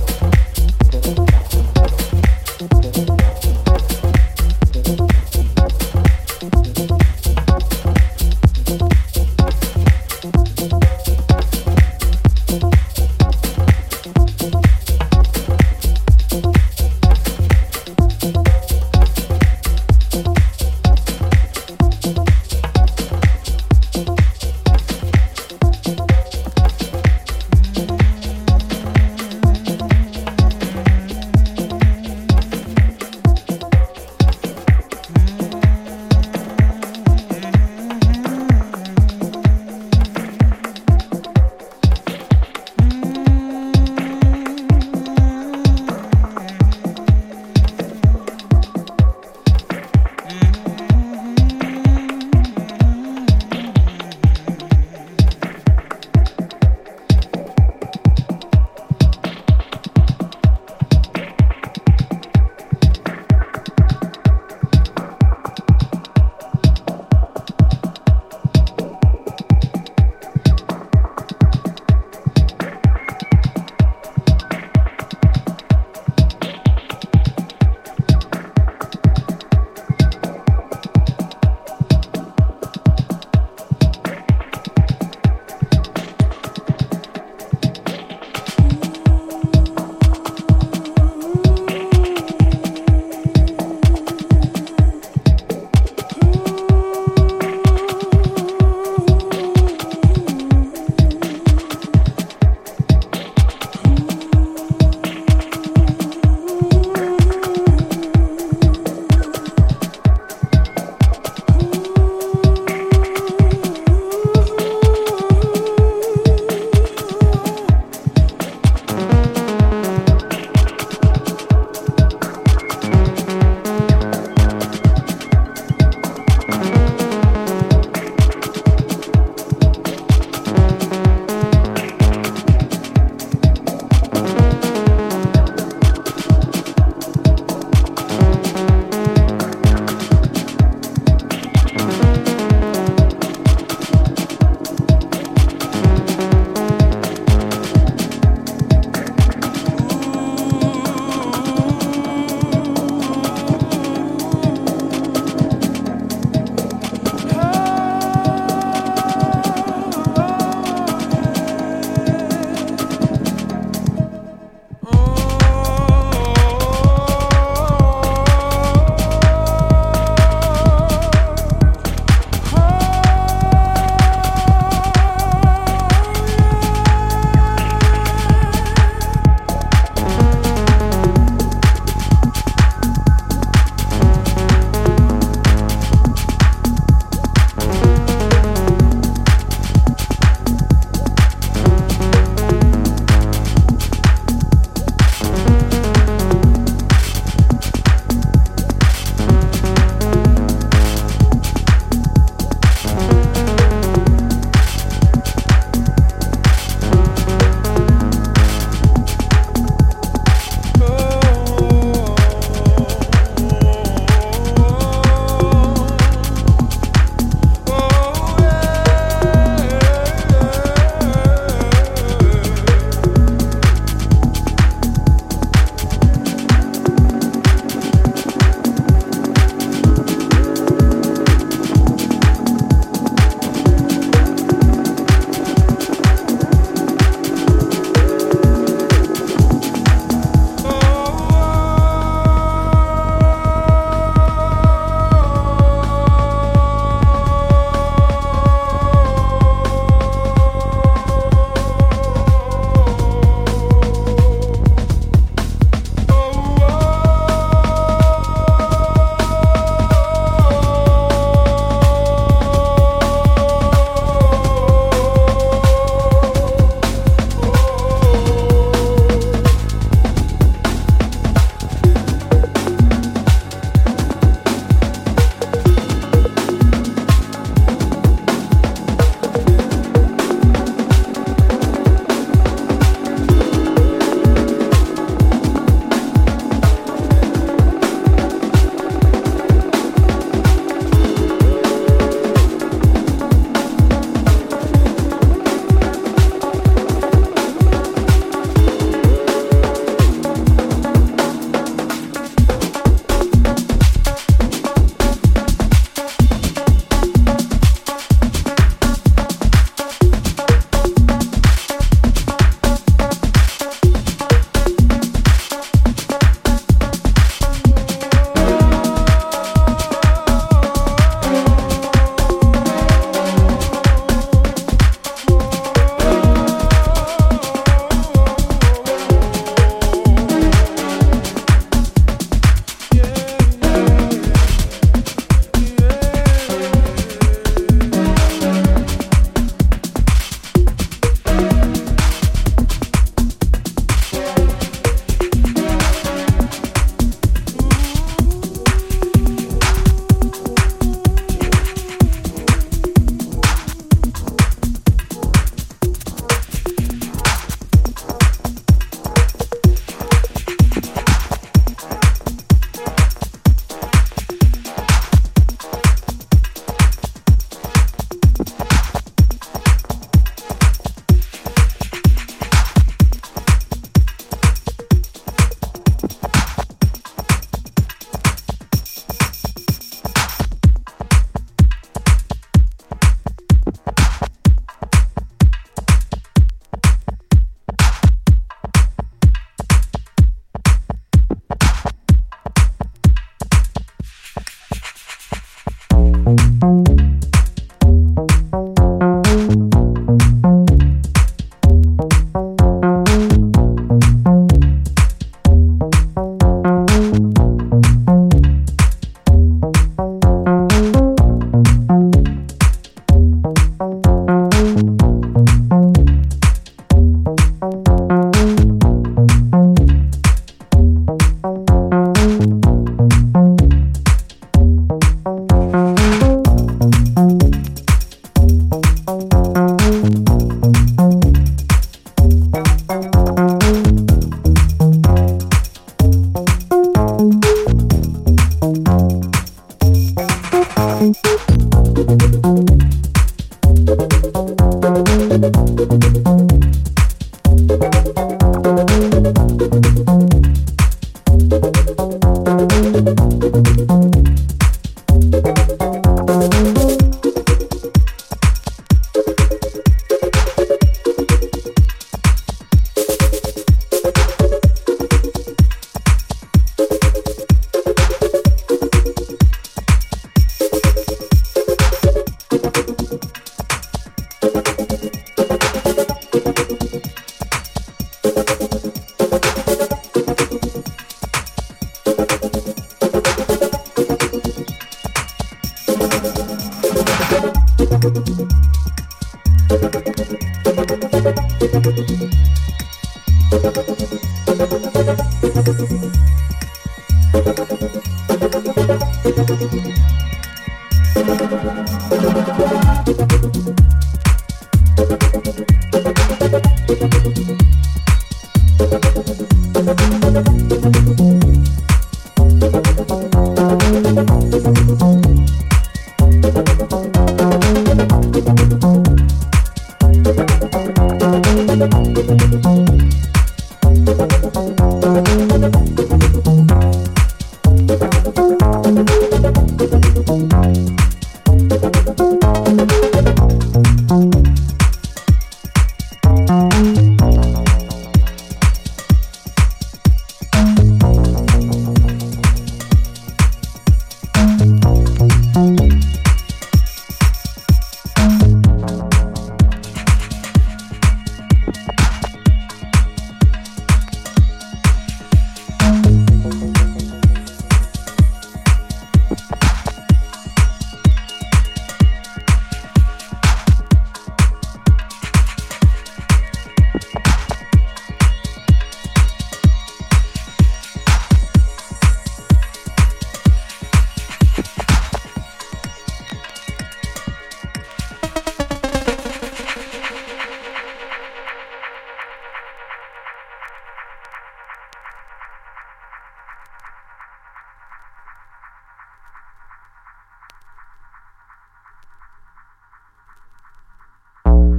yourself.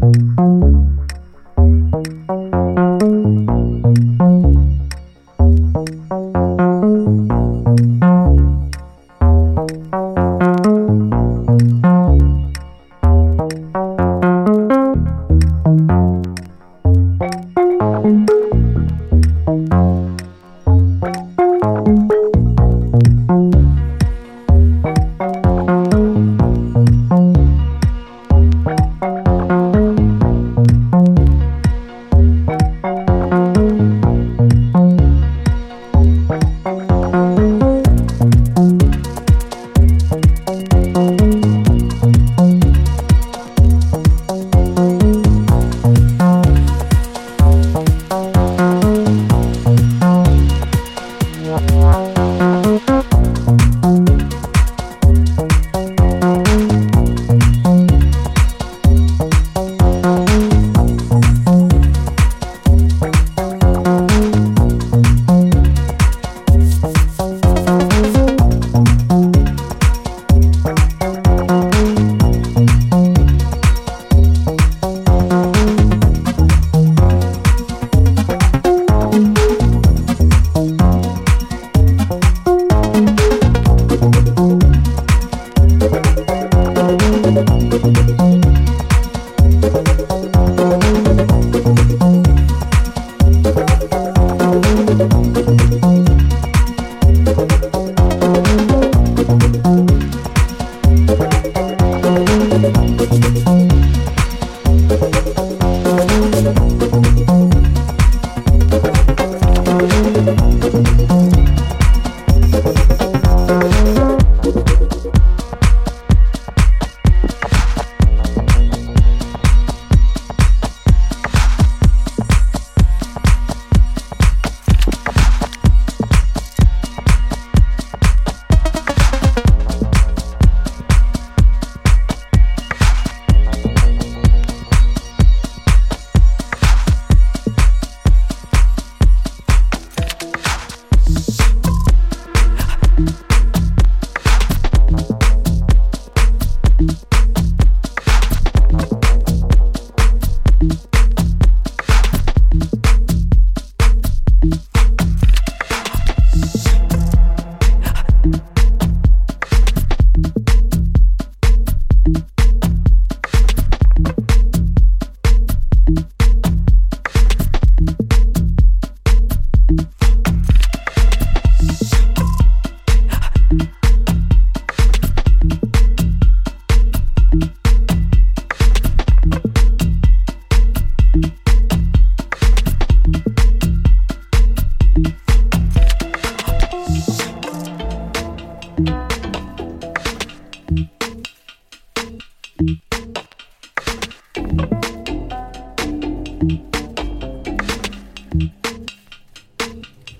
嗯嗯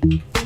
Bye.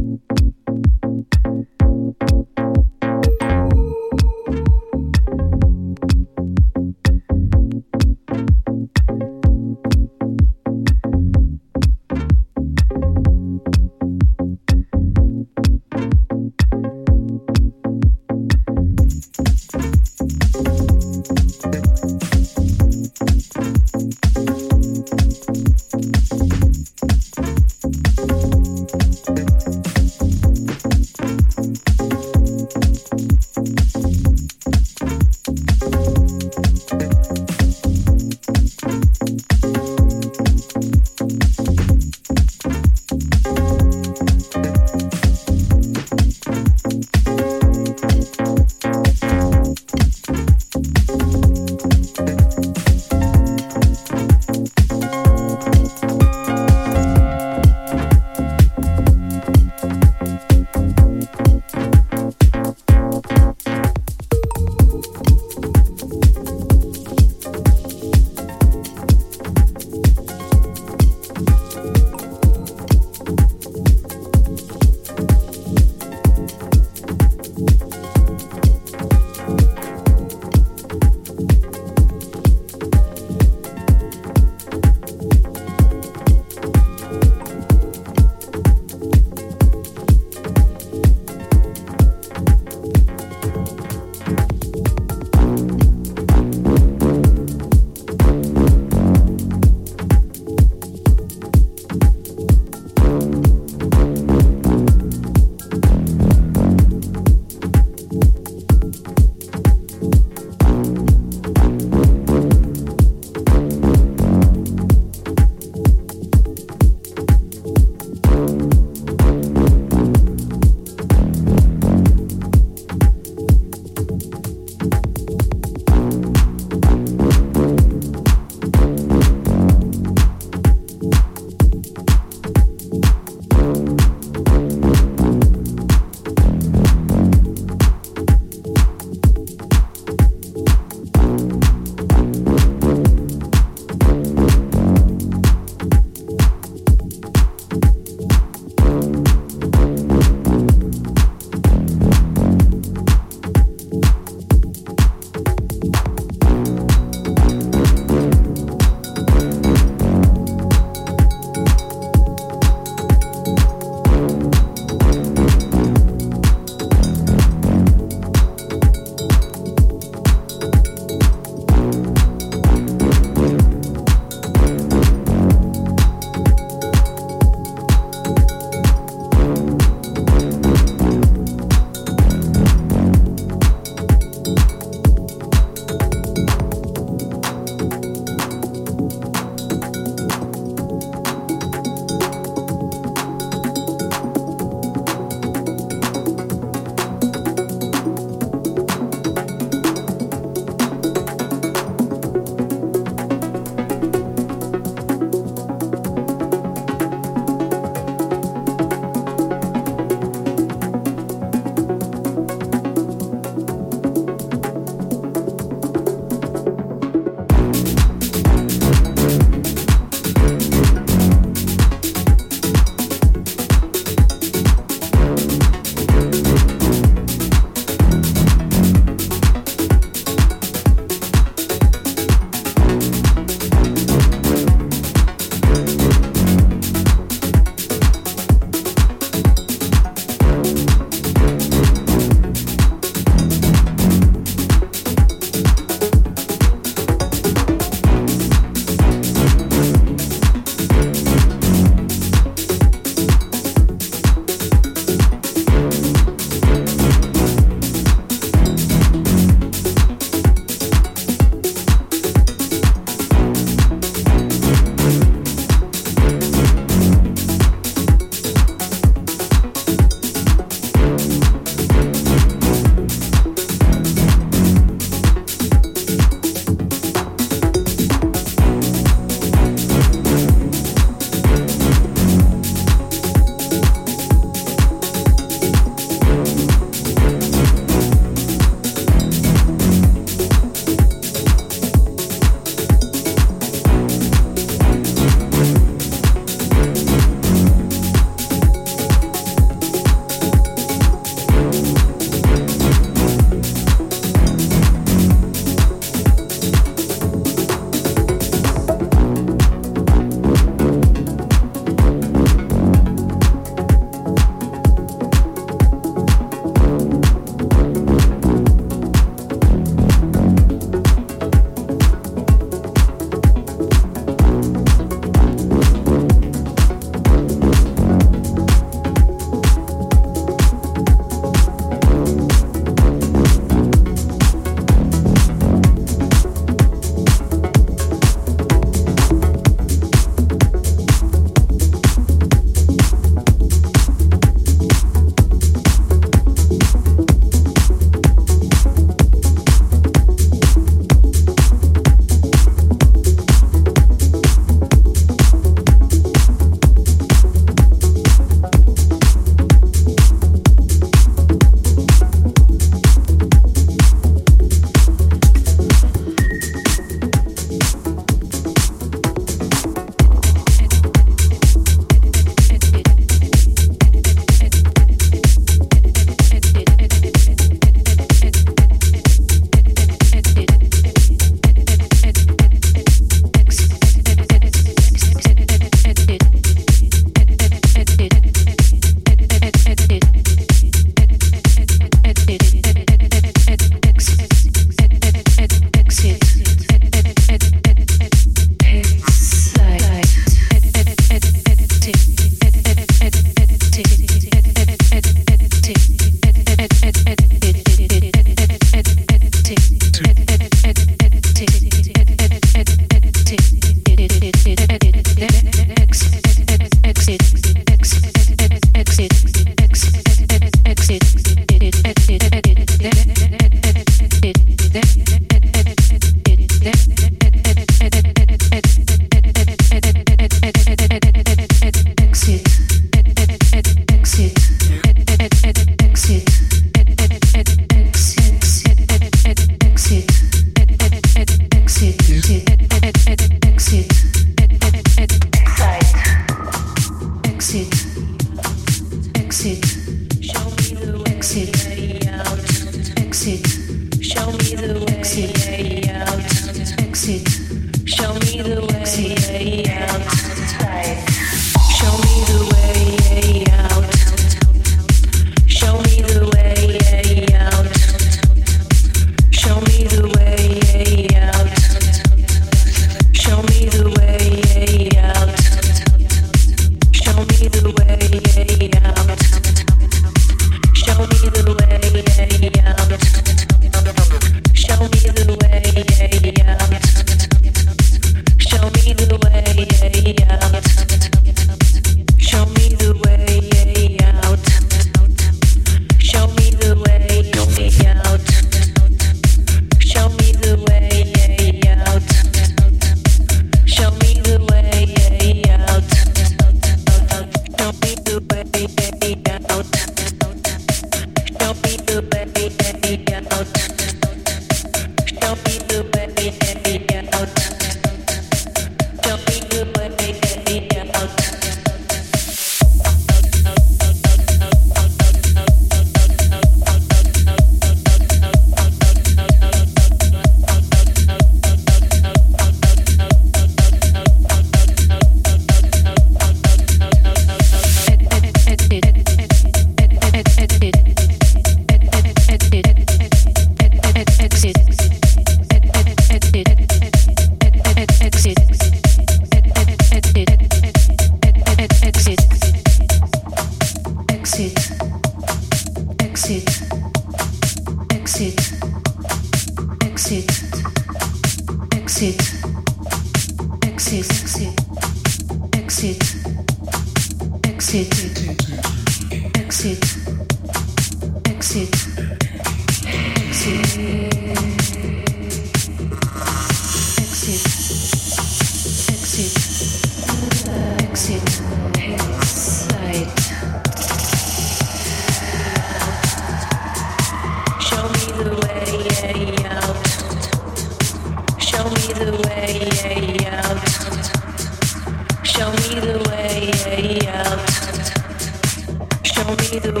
Show me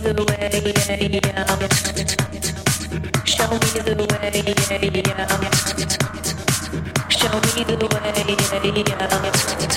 the way out.